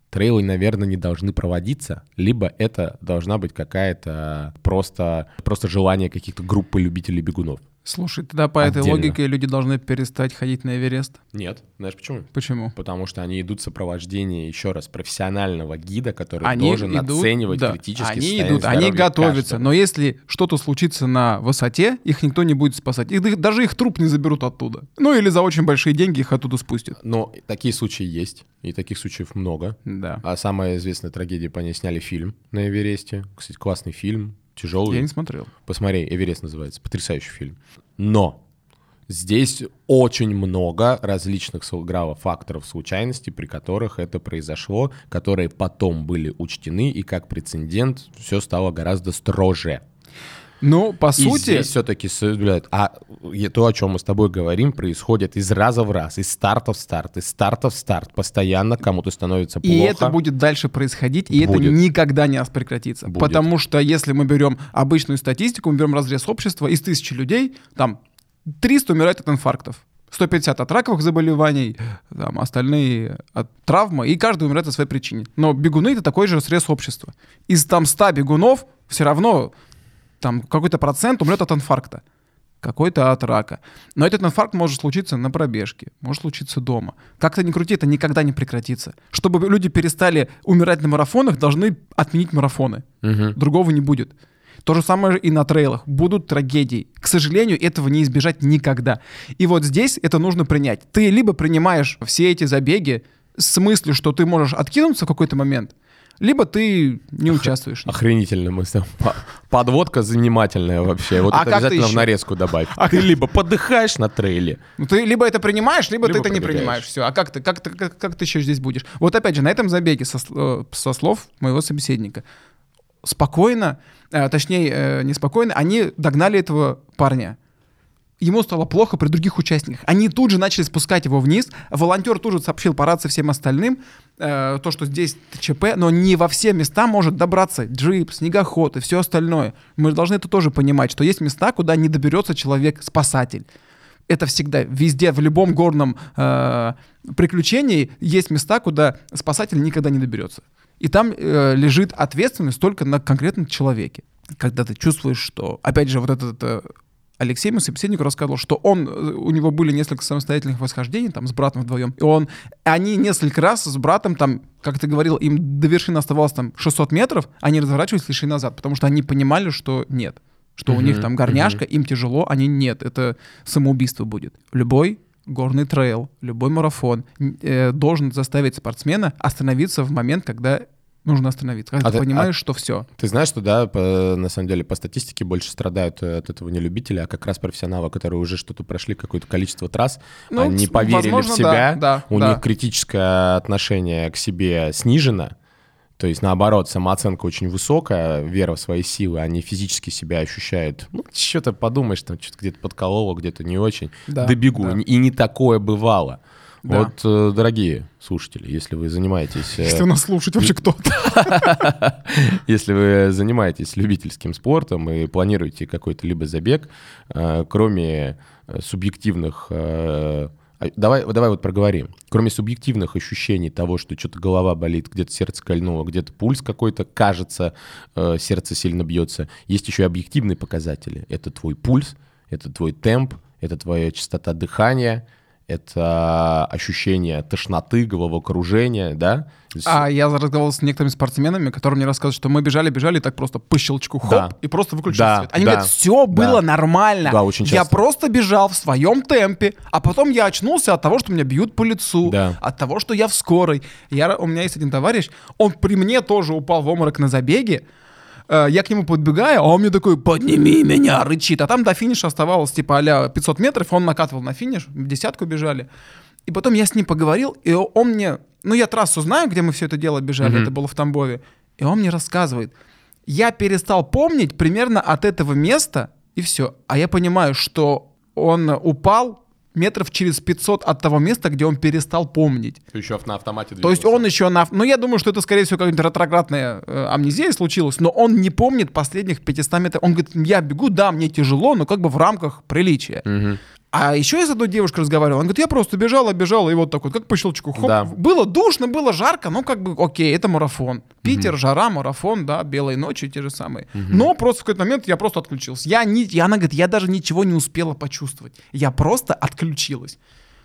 трейлы, наверное, не должны проводиться, либо это должна быть какая-то просто, просто желание каких-то группы любителей бегунов. Слушай, тогда по этой Отдельно. логике люди должны перестать ходить на Эверест. Нет, знаешь почему? Почему? Потому что они идут в сопровождении, еще раз, профессионального гида, который Они должен идут, оценивать да, критически Они идут, они готовятся. каждого. Но если что-то случится на высоте, их никто не будет спасать. Их, даже их труп не заберут оттуда. Ну или за очень большие деньги их оттуда спустят. Но такие случаи есть, и таких случаев много. Да. А самая известная трагедия, по ней сняли фильм на Эвересте. Кстати, классный фильм, тяжелый. Я не смотрел. Посмотри, Эверест называется, потрясающий фильм. Но здесь очень много различных сыграло факторов случайности, при которых это произошло, которые потом были учтены, и как прецедент все стало гораздо строже. Ну, по И сути, здесь все-таки соблюдают. А то, о чем мы с тобой говорим, происходит из раза в раз, из старта в старт, из старта в старт. Постоянно кому-то становится плохо. и это будет дальше происходить, и Будет. это никогда не прекратится. Будет. Потому что если мы берем обычную статистику, мы берем разрез общества, из тысячи людей, там 300 умирает от инфарктов. 150 от раковых заболеваний, там, остальные от травмы, и каждый умирает по своей причине. Но бегуны — это такой же срез общества. Из там 100 бегунов все равно там какой-то процент умрет от инфаркта, какой-то от рака. Но этот инфаркт может случиться на пробежке, может случиться дома. Как то ни крути, это никогда не прекратится. Чтобы люди перестали умирать на марафонах, должны отменить марафоны. Мгм. Другого не будет. То же самое и на трейлах. Будут трагедии. К сожалению, этого не избежать никогда. И вот здесь это нужно принять. Ты либо принимаешь все эти забеги с мыслью, что ты можешь откинуться в какой-то момент, либо ты не участвуешь. Охренительно мысль. По- Подводка занимательная вообще. Вот А это обязательно в нарезку добавь. ты либо подыхаешь на трейле, Ну, ты либо это принимаешь, либо, Либо ты это не принимаешь. Все. А как ты, как, ты, как, как ты еще здесь будешь? Вот опять же, на этом забеге, со, э, со слов моего собеседника, спокойно, э, точнее, э, неспокойно, они догнали этого парня. Ему стало плохо при других участниках. Они тут же начали спускать его вниз. Волонтер тут же сообщил по рации всем остальным, э, то, что здесь ЧП, но не во все места может добраться джип, снегоход и все остальное. Мы должны это тоже понимать, что есть места, куда не доберется человек-спасатель. Это всегда, везде, в любом горном э, приключении есть места, куда спасатель никогда не доберется. И там э, лежит ответственность только на конкретном человеке. Когда ты чувствуешь, что, опять же, вот этот э, Алексей, мой собеседник, рассказывал, что он, э, у него были несколько самостоятельных восхождений там с братом вдвоем, и он, они несколько раз с братом там, как ты говорил, им до вершины оставалось там 600 метров, они разворачивались и шли назад, потому что они понимали, что нет, что у Мгм, них там горняшка, им тяжело, они нет, это самоубийство будет. Любой горный трейл, любой марафон э, должен заставить спортсмена остановиться в момент, когда нужно остановиться. Когда А ты ты- понимаешь, что все. Ты знаешь, что, да, по- на самом деле по статистике больше страдают э, от этого не любители, а как раз профессионалы, которые уже что-то прошли, какое-то количество трасс, Ну, они поверили возможно, в себя, да, да, у да. них критическое отношение к себе снижено, то есть, наоборот, самооценка очень высокая, вера в свои силы, они физически себя ощущают, ну, что-то подумаешь, там что-то где-то подкололо, где-то не очень, Да, добегу, да. и не такое бывало. Да. Вот, э, дорогие слушатели, если вы занимаетесь... э, Если нас слушать вообще кто-то. Если вы занимаетесь любительским спортом и планируете какой-то либо забег, э, кроме субъективных... а, Давай, давай вот проговорим. Кроме субъективных ощущений того, что что-то голова болит, где-то сердце кольнуло, где-то пульс какой-то, кажется, э, сердце сильно бьется, есть еще и объективные показатели. Это твой пульс, это твой темп, это твоя частота дыхания, это ощущение тошноты, головокружения, да? А я разговаривал с некоторыми спортсменами, которые мне рассказывают, что мы бежали, бежали, и так просто по щелчку хоп, Да. и просто выключили Да, свет. Они да, говорят, все было да. нормально. Да, очень Я часто. просто бежал в своем темпе, а потом я очнулся от того, что меня бьют по лицу, Да. от того, что я в скорой. Я, у меня есть один товарищ, он при мне тоже упал в обморок на забеге. Э, Я к нему подбегаю, а он мне такой, подними меня, рычит. А там до финиша оставалось типа а 500 метров, он накатывал на финиш, в десятку бежали. И потом я с ним поговорил, и он мне... Ну, я трассу знаю, где мы все это дело бежали, это было в Тамбове. И он мне рассказывает. Я перестал помнить примерно от этого места и все. А я понимаю, что он упал метров через 500 от того места, где он перестал помнить. Еще на автомате двигался. То есть он еще на... Ну, я думаю, что это, скорее всего, какая-нибудь ретроградная э, амнезия случилась, но он не помнит последних 500 метров. Он говорит, я бегу, да, мне тяжело, но как бы в рамках приличия. Мгм. А еще я с одной девушкой разговаривал. Она говорит, я просто бежала, бежала, и вот так вот, как по щелчку. Хоп. Да. Было душно, было жарко, но как бы, окей, это марафон. Питер, жара, марафон, да, белые ночи, те же самые. Но просто в какой-то момент я просто отключился. Я не, и она говорит, я даже ничего не успела почувствовать. Я просто отключилась.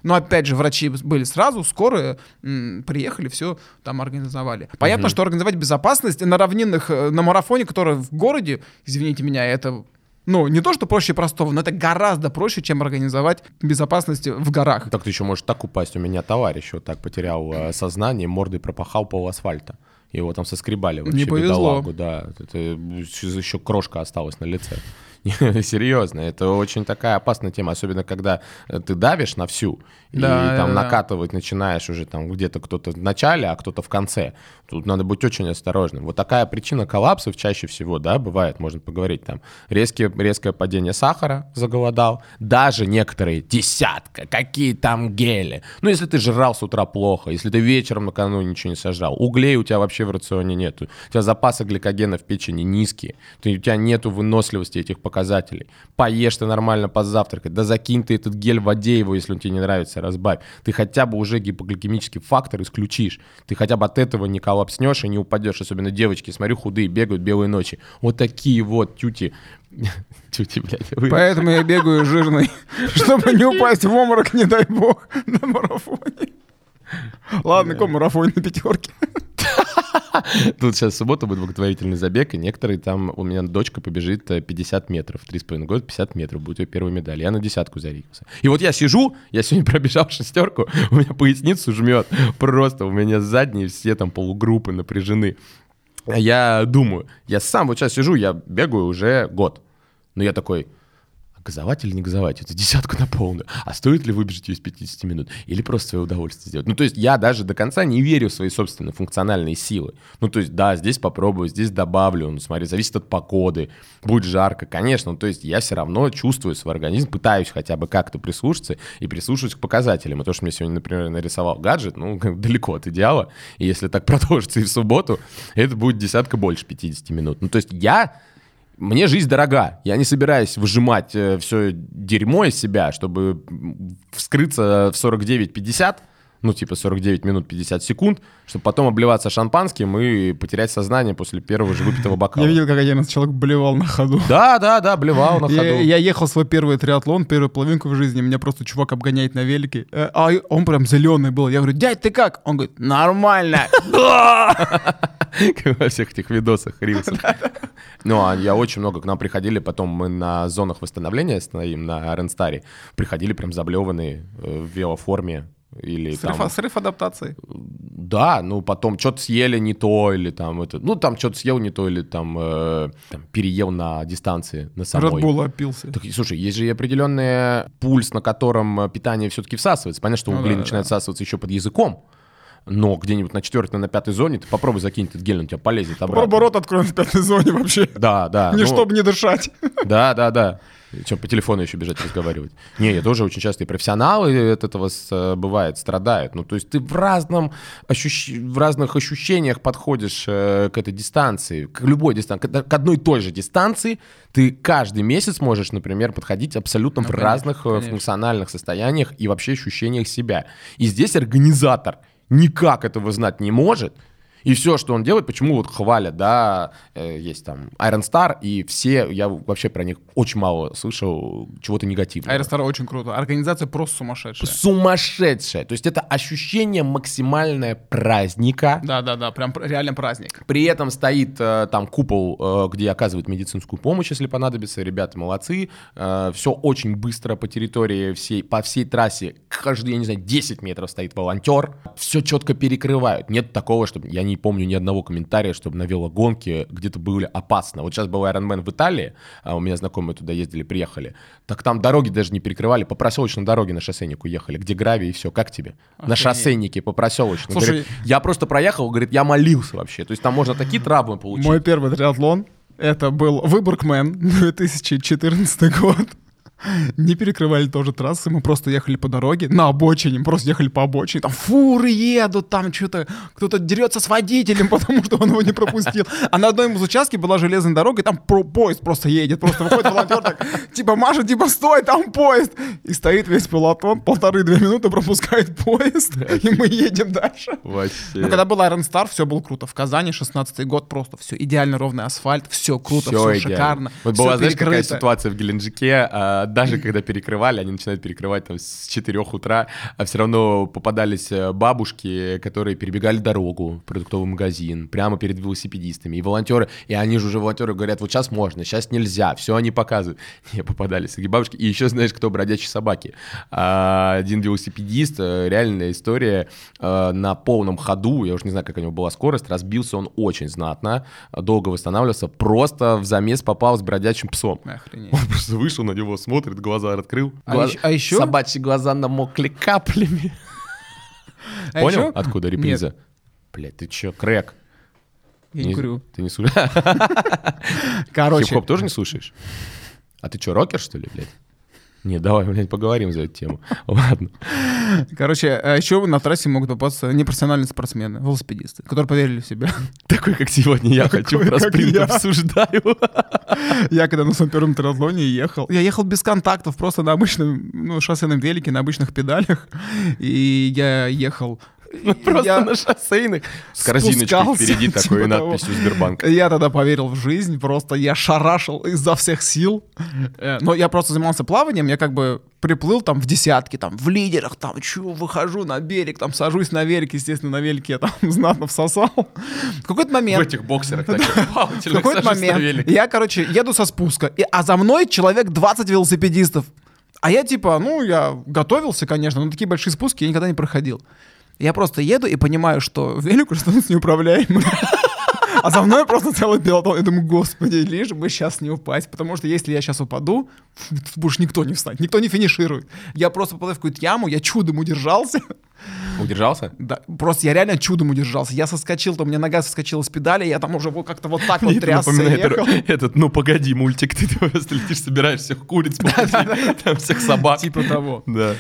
Но опять же, врачи были сразу, скорые м, приехали, все там организовали. Понятно, что организовать безопасность на равнинных, э, на марафоне, который в городе, извините меня, это ну, не то, что проще простого, но это гораздо проще, чем организовать безопасность в горах. Так ты еще можешь так упасть. У меня товарищ вот так потерял э, сознание, мордой пропахал пол асфальта. Его там соскребали вообще, Не повезло. бедолагу, да. Это еще крошка осталась на лице. Серьезно, это очень такая опасная тема, особенно когда э, ты давишь на всю, и Да, там да, да. накатывать начинаешь уже там где-то кто-то в начале, а кто-то в конце. Тут надо быть очень осторожным. Вот такая причина коллапсов чаще всего, да, бывает, можно поговорить там. Резкие, резкое падение сахара, заголодал. Даже некоторые десятка, какие там гели. Ну, если ты жрал с утра плохо, если ты вечером накануне ничего не сожрал, углей у тебя вообще в рационе нету, у тебя запасы гликогена в печени низкие, ты, у тебя нету выносливости этих показателей. Поешь ты нормально позавтракать, да закинь ты этот гель в воде его, если он тебе не нравится, разбавь. Ты хотя бы уже гипогликемический фактор исключишь. Ты хотя бы от этого не коллапснешь и не упадешь. Особенно девочки, смотрю, худые, бегают белые ночи. Вот такие вот тюти. Тюти, блядь. вы- Поэтому я бегаю жирный, чтобы не упасть в обморок, не дай бог, на марафоне. Ладно, какой марафон на пятерке? Тут сейчас в субботу будет благотворительный забег, и некоторые там, у меня дочка побежит э, 50 метров, 3,5 года, 50 метров, будет ее первая медаль. Я на десятку зарегался. И вот я сижу, я сегодня пробежал шестерку, у меня поясницу жмет, просто у меня задние все там полугруппы напряжены. А Я думаю, я сам вот сейчас сижу, я бегаю уже год. Но я такой, газовать или не газовать? Это десятку на полную. А стоит ли выбежать ее из 50 минут? Или просто свое удовольствие сделать? Ну, то есть я даже до конца не верю в свои собственные функциональные силы. Ну, то есть, да, здесь попробую, здесь добавлю. Ну, смотри, зависит от погоды. Будет жарко, конечно. Ну, то есть я все равно чувствую свой организм, пытаюсь хотя бы как-то прислушаться и прислушиваюсь к показателям. И то, что мне сегодня, например, нарисовал гаджет, ну, далеко от идеала. И если так продолжится и в субботу, это будет десятка больше 50 минут. Ну, то есть я мне жизнь дорога. Я не собираюсь выжимать все дерьмо из себя, чтобы вскрыться в 49-50, ну, типа 49 минут 50 секунд, чтобы потом обливаться шампанским и потерять сознание после первого же выпитого бокала. Я видел, как один из человек блевал на ходу. Да, да, да, блевал на ходу. Я, я ехал свой первый триатлон, первую половинку в жизни, меня просто чувак обгоняет на велике, э, а он прям зеленый был. Я говорю, дядь, ты как? Он говорит, нормально. Как во всех этих видосах, рилсах. Ну, а я очень много, к нам приходили, потом мы на зонах восстановления стоим, на Ренстаре, приходили прям заблеванные э, в велоформе, или там... Срыв, срыв адаптации. Да, ну потом что-то съели не то, или там это, ну там что-то съел не то, или там, э, там переел на дистанции, на самой. Редбула опился. Так, слушай, есть же и определенный пульс, на котором э, питание все-таки всасывается. Понятно, что Ну угли да, да, начинают да. всасываться еще под языком, но где-нибудь на четвертой, на пятой зоне ты попробуй закинь этот гель, он у тебя полезет обратно. Попробуй рот открой в пятой зоне вообще. Да, да. Не ну, чтобы не дышать. Да, да, да. Что, по телефону еще бежать разговаривать? Не, я тоже очень часто и профессионалы от этого с- э, бывает страдают. Ну, то есть ты в, разном ощущ- в разных ощущениях подходишь э, к этой дистанции, к любой дистанции, к, к одной и той же дистанции ты каждый месяц можешь, например, подходить абсолютно Ну, в конечно, разных э, конечно. функциональных состояниях и вообще ощущениях себя. И здесь организатор никак этого знать не может. И все, что он делает, почему вот хвалят, да, э, есть там Iron Star, и все, я вообще про них очень мало слышал чего-то негативного. Аэростар очень круто. Организация просто сумасшедшая. Сумасшедшее. То есть это ощущение максимальное праздника. Да-да-да, прям пр- реально праздник. При этом стоит э, там купол, э, где оказывают медицинскую помощь, если понадобится. Ребята молодцы. все очень быстро по территории всей, по всей трассе. Каждый, я не знаю, 10 метров стоит волонтер. Все четко перекрывают. Нет такого, чтобы... Я не помню ни одного комментария, чтобы на велогонке где-то было опасно. Вот сейчас был Ironman в Италии, а у меня знакомые туда ездили, приехали. Так там дороги даже не перекрывали. По проселочной дороге на шоссейнику ехали, где гравий и все. Как тебе? На Охренеть. шоссейнике по проселочной. Слушай, Говорит, я просто проехал, говорит, я молился вообще. То есть там можно такие травмы получить. Мой первый триатлон, Это был Выборгмен, 2014 год. Не перекрывали тоже трассы, мы просто ехали по дороге, на обочине, мы просто ехали по обочине, там фуры едут, там что-то, кто-то дерется с водителем, потому что он его не пропустил. А на одном из участков была железная дорога, и там про поезд просто едет, просто выходит волонтер так, типа машет, типа стой, там поезд. И стоит весь пилотон, полторы-две минуты пропускает поезд, и мы едем дальше. Ну, когда был Iron Star, все было круто. В Казани 16 год просто все идеально ровный асфальт, все круто, все, шикарно. Вот была, знаешь, какая ситуация в Геленджике, а, даже когда перекрывали, они начинают перекрывать там с 4 утра, а все равно попадались э, бабушки, которые перебегали дорогу продуктовый магазин прямо перед велосипедистами, и волонтеры, и они же уже волонтеры говорят, вот сейчас можно, сейчас нельзя, все они показывают. Не, попадались такие бабушки, и еще знаешь, кто бродячие собаки. А, один велосипедист, э, реальная история, э, на полном ходу, я уже не знаю, как у него была скорость, разбился он очень знатно, долго восстанавливался, просто в замес попал с бродячим псом. Охренеть. Он просто вышел на него, смотрит, глаза открыл. А Глаз- а ещё? Собачьи глаза намокли каплями. А Понял, ещё- откуда реприза? Блять, ты чё, крэк? Я не курю. Ты не слушаешь? Короче, Хип-хоп тоже не слушаешь? А ты чё, рокер, что ли, блядь? Не, давай, блядь, поговорим за эту тему. Ладно. короче, а еще на трассе могут попасться непрофессиональные спортсмены, велосипедисты, которые поверили в себя. Такой, как сегодня я хочу про спринт я. обсуждаю. Я когда на своем первом триатлоне ехал, я ехал без контактов, просто на обычном, ну, шоссейном велике, на обычных педалях, и я ехал... Просто я- на шоссейных. С корзиночкой впереди типа такой того. надписью Сбербанк. Я тогда поверил в жизнь, просто я шарашил изо всех сил. Э, Но я просто занимался плаванием, я как бы приплыл там в десятки, там в лидерах, там чё, выхожу на берег, там сажусь на велик, естественно, на велике я там знатно всосал. В какой-то В момент... этих боксерах В какой-то момент я, короче, еду со спуска, а за мной человек 20 велосипедистов. А я типа, ну, я готовился, конечно, но такие большие спуски я никогда не проходил. Я просто еду и понимаю, что велик уже становится неуправляемым. А за мной просто целый пилотон. Я думаю, господи, лишь бы сейчас не упасть. Потому что если я сейчас упаду, больше никто не встанет, никто не финиширует. Я просто попадаю в какую-то яму, я чудом удержался. Удержался? Да, просто я реально чудом удержался. Я соскочил, то у меня нога соскочила с педали, я там уже вот как-то вот так вот трясся ехал. этот, ну погоди, мультик, ты просто летишь, собираешь всех куриц, там всех собак. Типа того. Да.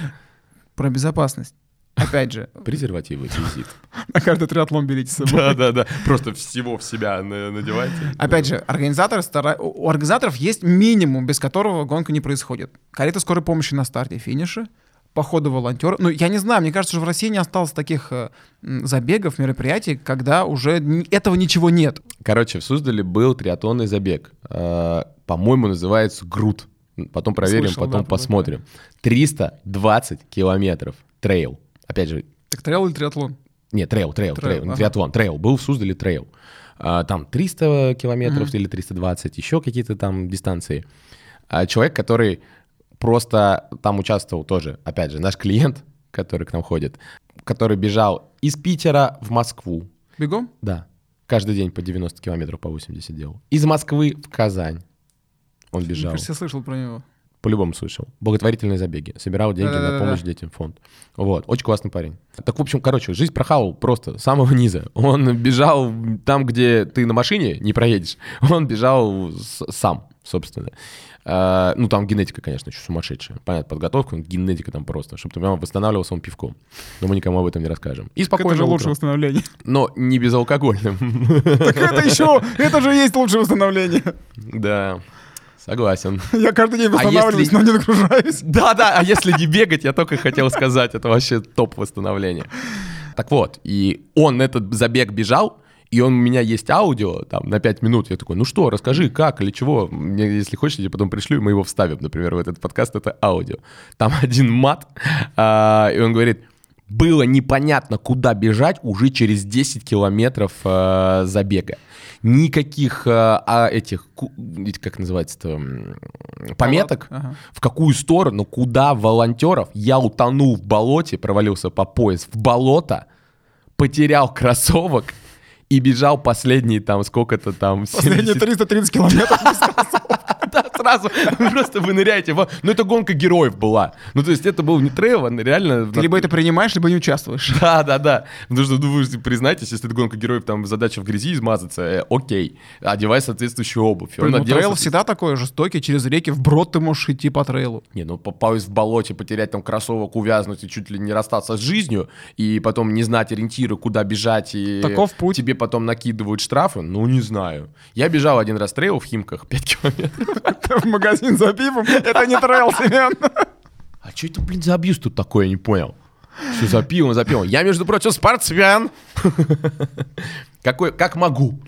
Про безопасность. Опять же, Презервативы, визит. на каждый триатлон берите с собой. Да, да, да. Просто всего в себя на- надевайте. Опять же, организаторы стара... у организаторов есть минимум, без которого гонка не происходит. Карета скорой помощи на старте финише, походу волонтеры. Ну, я не знаю, мне кажется, что в России не осталось таких э, забегов, мероприятий, когда уже ни- этого ничего нет. Короче, в Суздале был триатлонный забег. Э, По-моему, называется Грут. Потом проверим, Слышал, потом да, посмотрим. 320 километров. Трейл. Опять же, Так трейл или триатлон? Нет, трейл, трейл, Трейл, трейл, ага. триатлон, трейл. Был в Суздале трейл. А, там 300 километров или 320, еще какие-то там дистанции. А, человек, который просто там участвовал тоже, опять же, наш клиент, который к нам ходит, который бежал из Питера в Москву. Бегом? Да, каждый день по 90 километров, по 80 делал. Из Москвы в Казань он Мне бежал. кажется, я слышал про него. По-любому слышал. Благотворительные забеги. Собирал деньги на Да-да-да-да. помощь детям фонд. Вот. Очень классный парень. Так, в общем, короче, жизнь прохавал просто с самого низа. Он бежал там, где ты на машине не проедешь. Он бежал сам, собственно. А, ну, там генетика, конечно, еще сумасшедшая. Понятно, подготовка, генетика там просто. Чтобы ты прямо восстанавливался он пивком. Но мы никому об этом не расскажем. И спокойно это же лучшее восстановление. Но не безалкогольным. Так это еще, это же есть лучшее восстановление. Да, согласен. Я каждый день А восстанавливаюсь, если- но не нагружаюсь. Да-да, а если не бегать, я только хотел сказать, это вообще топ восстановления. Так вот, и он этот забег бежал, и он, у меня есть аудио там на 5 минут. Я такой, ну что, расскажи, как или чего. Мне, если хочешь, я потом пришлю, и мы его вставим, например, в этот подкаст, это аудио. Там один мат, а, и он говорит, было непонятно, куда бежать уже через 10 километров а, забега. Никаких а, а, этих, как называется-то, пометок, Ага. в какую сторону, куда волонтеров. Я утонул в болоте, провалился по пояс в болото, потерял кроссовок и бежал последние там сколько-то там... Последние 70 330 километров. Да, сразу просто вы ныряете. Ну, это гонка героев была. Ну, то есть это был не трейл, а реально... Ты либо это принимаешь, либо не участвуешь. Да, да, да. Потому что, ну, вы признайтесь, если это гонка героев, там задача в грязи измазаться, э, окей. Одевай соответствующую обувь. Блин, ну, трейл всегда такой жестокий, через реки вброд ты можешь идти по трейлу. Не, ну попасть в болоте, потерять там кроссовок, увязнуть и чуть ли не расстаться с жизнью, и потом не знать ориентиры, куда бежать, и Таков путь. тебе потом накидывают штрафы, ну не знаю. Я бежал один раз трейл в Химках, 5 километров. В магазин за пивом, это не трейл, Семен. А что это, блин, за абьюз тут такое, я не понял. Что за пивом, за пивом? Я, между прочим, спортсмен. Какой, как могу.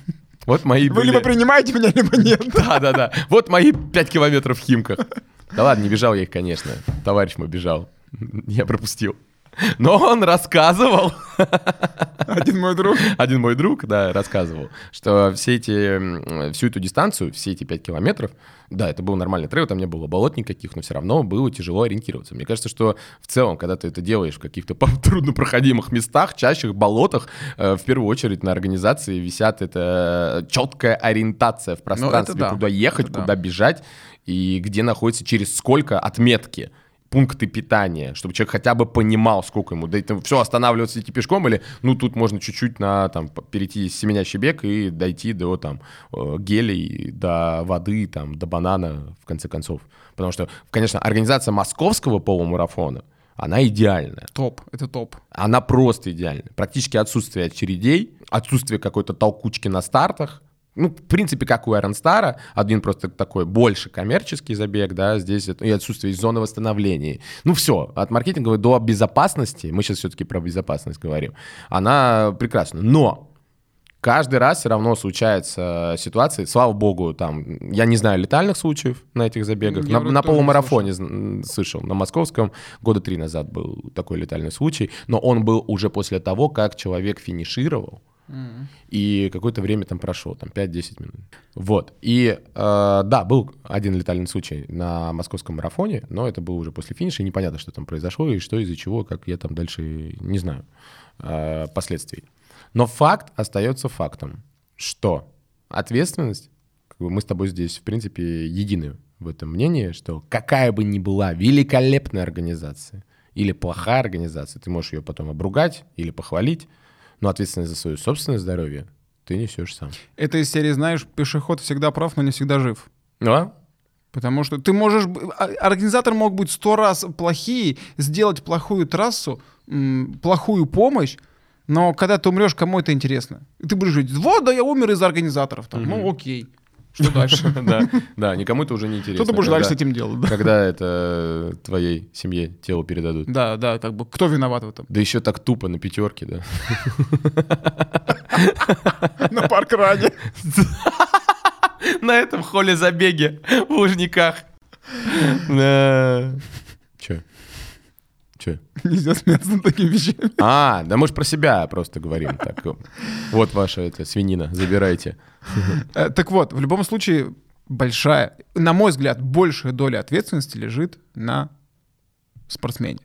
Вот мои Вы были- либо принимаете меня, либо нет. Да, да, да. Вот мои 5 километров в Химках. Да ладно, не бежал я их, конечно. Товарищ мой бежал. Я пропустил. Но он рассказывал, Один мой друг. один мой друг, да, рассказывал, что все эти, всю эту дистанцию, все эти 5 километров, да, это был нормальный трейл, там не было болот никаких, но все равно было тяжело ориентироваться. Мне кажется, что в целом, когда ты это делаешь в каких-то труднопроходимых местах, чащих, болотах, э, в первую очередь на организации висят это четкая ориентация в пространстве, да. куда ехать, Это да. куда бежать и где находится, через сколько отметки пункты питания, чтобы человек хотя бы понимал, сколько ему. Да это все останавливаться идти пешком или, ну, тут можно чуть-чуть на, там, перейти с семенящий бег и дойти до, там, э, гелей, до воды, там, до банана, в конце концов. Потому что, конечно, организация московского полумарафона, она идеальная. Топ, это топ. Она просто идеальна. Практически отсутствие очередей, отсутствие какой-то толкучки на стартах. Ну, в принципе, как у Iron Star, один просто такой больше коммерческий забег, да, здесь это, и отсутствие зоны восстановления. Ну, все, от маркетинговой до безопасности, мы сейчас все-таки про безопасность говорим, она прекрасна. Но каждый раз все равно случаются ситуации, слава богу, там, я не знаю летальных случаев на этих забегах, Я на, на полумарафоне зн- слышал, на московском года три назад был такой летальный случай, но он был уже после того, как человек финишировал, и какое-то время там прошло, там 5-10 минут. Вот. И э, да, был один летальный случай на московском марафоне, но это было уже после финиша, и непонятно, что там произошло, и что из-за чего, как я там дальше не знаю э, последствий. Но факт остается фактом, что ответственность, как бы мы с тобой здесь, в принципе, едины в этом мнении, что какая бы ни была великолепная организация или плохая организация, ты можешь ее потом обругать или похвалить, но ответственность за свое собственное здоровье ты несешь сам. Это из серии, знаешь, пешеход всегда прав, но не всегда жив. Ну, а? Потому что ты можешь... а- Организатор мог быть сто раз плохие, сделать плохую трассу, плохую помощь, но когда ты умрешь, кому это интересно? И ты будешь жить, вот, да я умер из-за организаторов. Там. Ну, окей. Что дальше? Да, да, никому это уже не интересно. Что ты будешь когда- дальше с этим делать? да? Когда это твоей семье тело передадут. Да, да, как бы кто виноват в этом? Да еще так тупо на пятерке, да. На паркране. На этом холле забеге в Лужниках. Да. Че? Че? Нельзя смеяться над такими вещами. А, да мы же про себя просто говорим. Так, вот ваша эта свинина, забирайте. Э, Так вот, в любом случае, большая, на мой взгляд, большая доля ответственности лежит на спортсмене.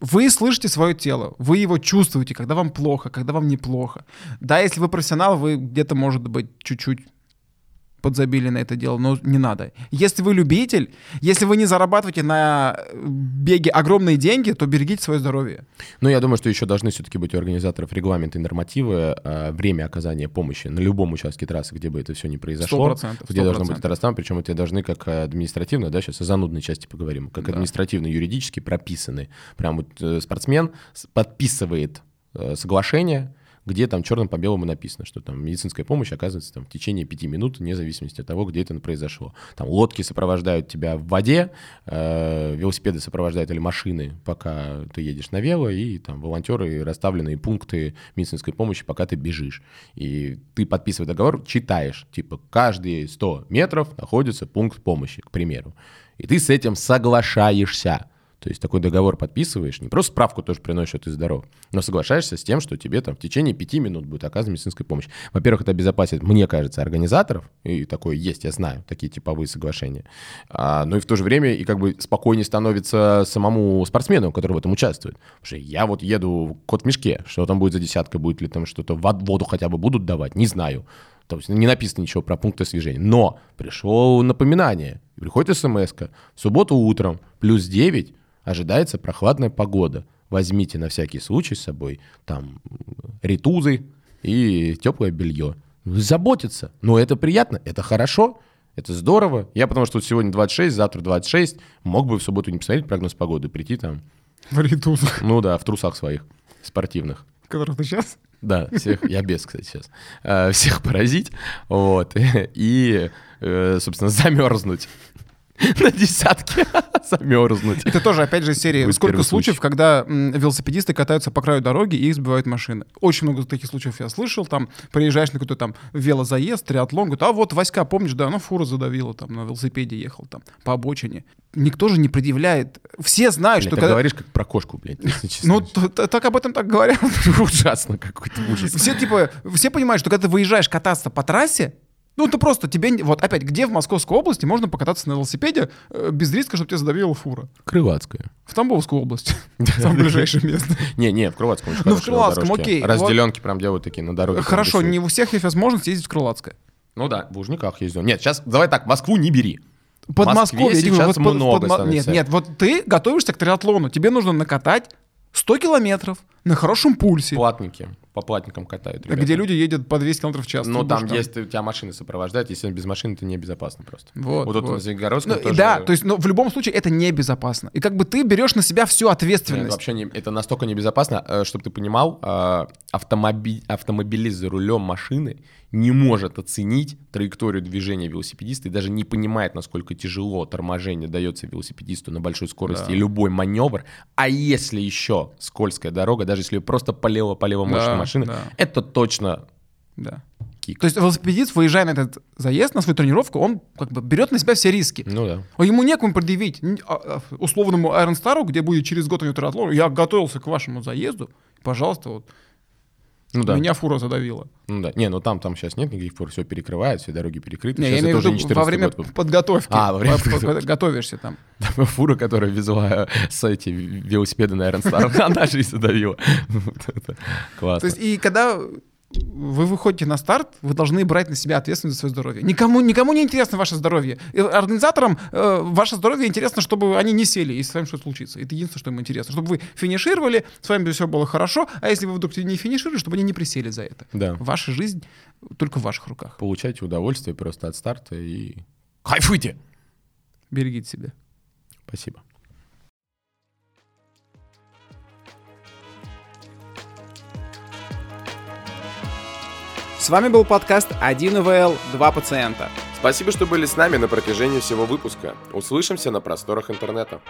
Вы слышите свое тело, вы его чувствуете, когда вам плохо, когда вам неплохо. Да, если вы профессионал, вы где-то, может быть, чуть-чуть подзабили на это дело, но не надо. Если вы любитель, если вы не зарабатываете на э, беге огромные деньги, то берегите свое здоровье. Ну, я думаю, что еще должны все-таки быть у организаторов регламенты и нормативы, а, время оказания помощи на любом участке трассы, где бы это все не произошло. 100%, Где должно 100%. быть расставлено, причем это должны как административно, да, сейчас о занудной части поговорим, как Да. административно-юридически прописаны. Прям вот э, спортсмен подписывает э, соглашение, где там черным по белому написано, что там медицинская помощь оказывается там в течение пяти минут, вне зависимости от того, где это произошло. Там лодки сопровождают тебя в воде, э, велосипеды сопровождают или машины, пока ты едешь на вело, и там волонтеры расставленные пункты медицинской помощи, пока ты бежишь. И ты, подписывая договор, читаешь, типа, каждые 100 метров находится пункт помощи, к примеру. И ты с этим соглашаешься. То есть такой договор подписываешь, не просто справку тоже приносишь, что ты здоров, но соглашаешься с тем, что тебе там в течение пяти минут будет оказана медицинская помощь. Во-первых, это обезопасит, мне кажется, организаторов, и такое есть, я знаю, такие типовые соглашения. А, но и в то же время и как бы спокойнее становится самому спортсмену, который в этом участвует. Потому что я вот еду кот в мешке, что там будет за десятка, будет ли там что-то воду хотя бы будут давать, не знаю. То есть не написано ничего про пункты освежения. Но пришло напоминание. Приходит смс. В субботу утром плюс 9 ожидается прохладная погода. Возьмите на всякий случай с собой там ритузы и теплое белье. Заботиться. Но это приятно, это хорошо. Это здорово. Я потому что сегодня 26, завтра 26. Мог бы в субботу не посмотреть прогноз погоды, прийти там. В ритузах. Ну да, в трусах своих, спортивных. Которых ты сейчас? Да, всех, я без, кстати, сейчас. А, всех поразить, вот, и, э, собственно, замерзнуть. на десятки замерзнуть. Это тоже, опять же, из серии Будет сколько случаев, случай. когда м, велосипедисты катаются по краю дороги и их сбивают машины. Очень много таких случаев я слышал. Там приезжаешь на какой-то там велозаезд, триатлон, говорит, а вот Васька, помнишь, да, ну фура задавила, там на велосипеде ехал там по обочине. Никто же не предъявляет. Все знают, Блин, что ты когда... говоришь как про кошку, блядь, если честно. Ну, так об этом так говорят. ужасно какой-то ужас. Все типа, все понимают, что когда ты выезжаешь кататься по трассе, ну, ты просто тебе... Вот опять, где в Московской области можно покататься на велосипеде э, без риска, чтобы тебя задавила фура? Крылатская. В Тамбовскую область. Самое ближайшее место. Не, не, в Крылатском очень Ну, в Крылатском, окей. Разделенки прям делают такие на дороге. Хорошо, не у всех есть возможность ездить в Крылатское. Ну да, в Лужниках ездил. Нет, сейчас давай так, Москву не бери. Подмосковье, я говорю, сейчас вот под- много подмо- Нет, становится. нет, вот ты готовишься к триатлону, тебе нужно накатать 100 километров на хорошем пульсе, Платники. По платникам катают. ребята. где люди едут по 200 километров в час. Ну, Ты там, будешь если тебя машины сопровождают, если без машины, это небезопасно просто. Вот, Вот тут вот. на Звенигородском Ну, тоже... Да, то есть, но в любом случае это небезопасно. И как бы ты берешь на себя всю Нет, ответственность. вообще не, это настолько небезопасно, чтобы ты понимал, э, автомоби- автомобилист за рулем машины не может оценить траекторию движения велосипедиста и даже не понимает, насколько тяжело торможение дается велосипедисту на большой скорости Да. и любой маневр. А если еще скользкая дорога, даже если просто полево-полево Да, мощная машина, да. это точно Да. кик. То есть велосипедист, выезжая на этот заезд, на свою тренировку, он как бы берет на себя все риски. Ну да. А Ему некому предъявить а, а, условному Айрон Стару, где будет через год у него триатлон. Я готовился к вашему заезду. Пожалуйста, вот Ну да. меня фура задавила. Ну да. Не, ну там, там сейчас нет никаких фор, все перекрывают, все дороги перекрыты. Не, я имею в виду во 14 время год. подготовки. А, во время По- по- подготовки. Готовишься там. Там Фура, которая везла с эти велосипеды на Iron Star, она же и задавила. Классно. То есть, и когда вы выходите на старт, вы должны брать на себя ответственность за свое здоровье. Никому, никому не интересно ваше здоровье. И организаторам э, ваше здоровье интересно, чтобы они не сели, если с вами что-то случится. Это единственное, что им интересно. Чтобы вы финишировали, с вами все было хорошо, а если вы вдруг не финишировали, чтобы они не присели за это. Да. Ваша жизнь только в ваших руках. Получайте удовольствие просто от старта и кайфуйте. Берегите себя. Спасибо. С вами был подкаст 1 ВЛ, 2 пациента. Спасибо, что были с нами на протяжении всего выпуска. Услышимся на просторах интернета.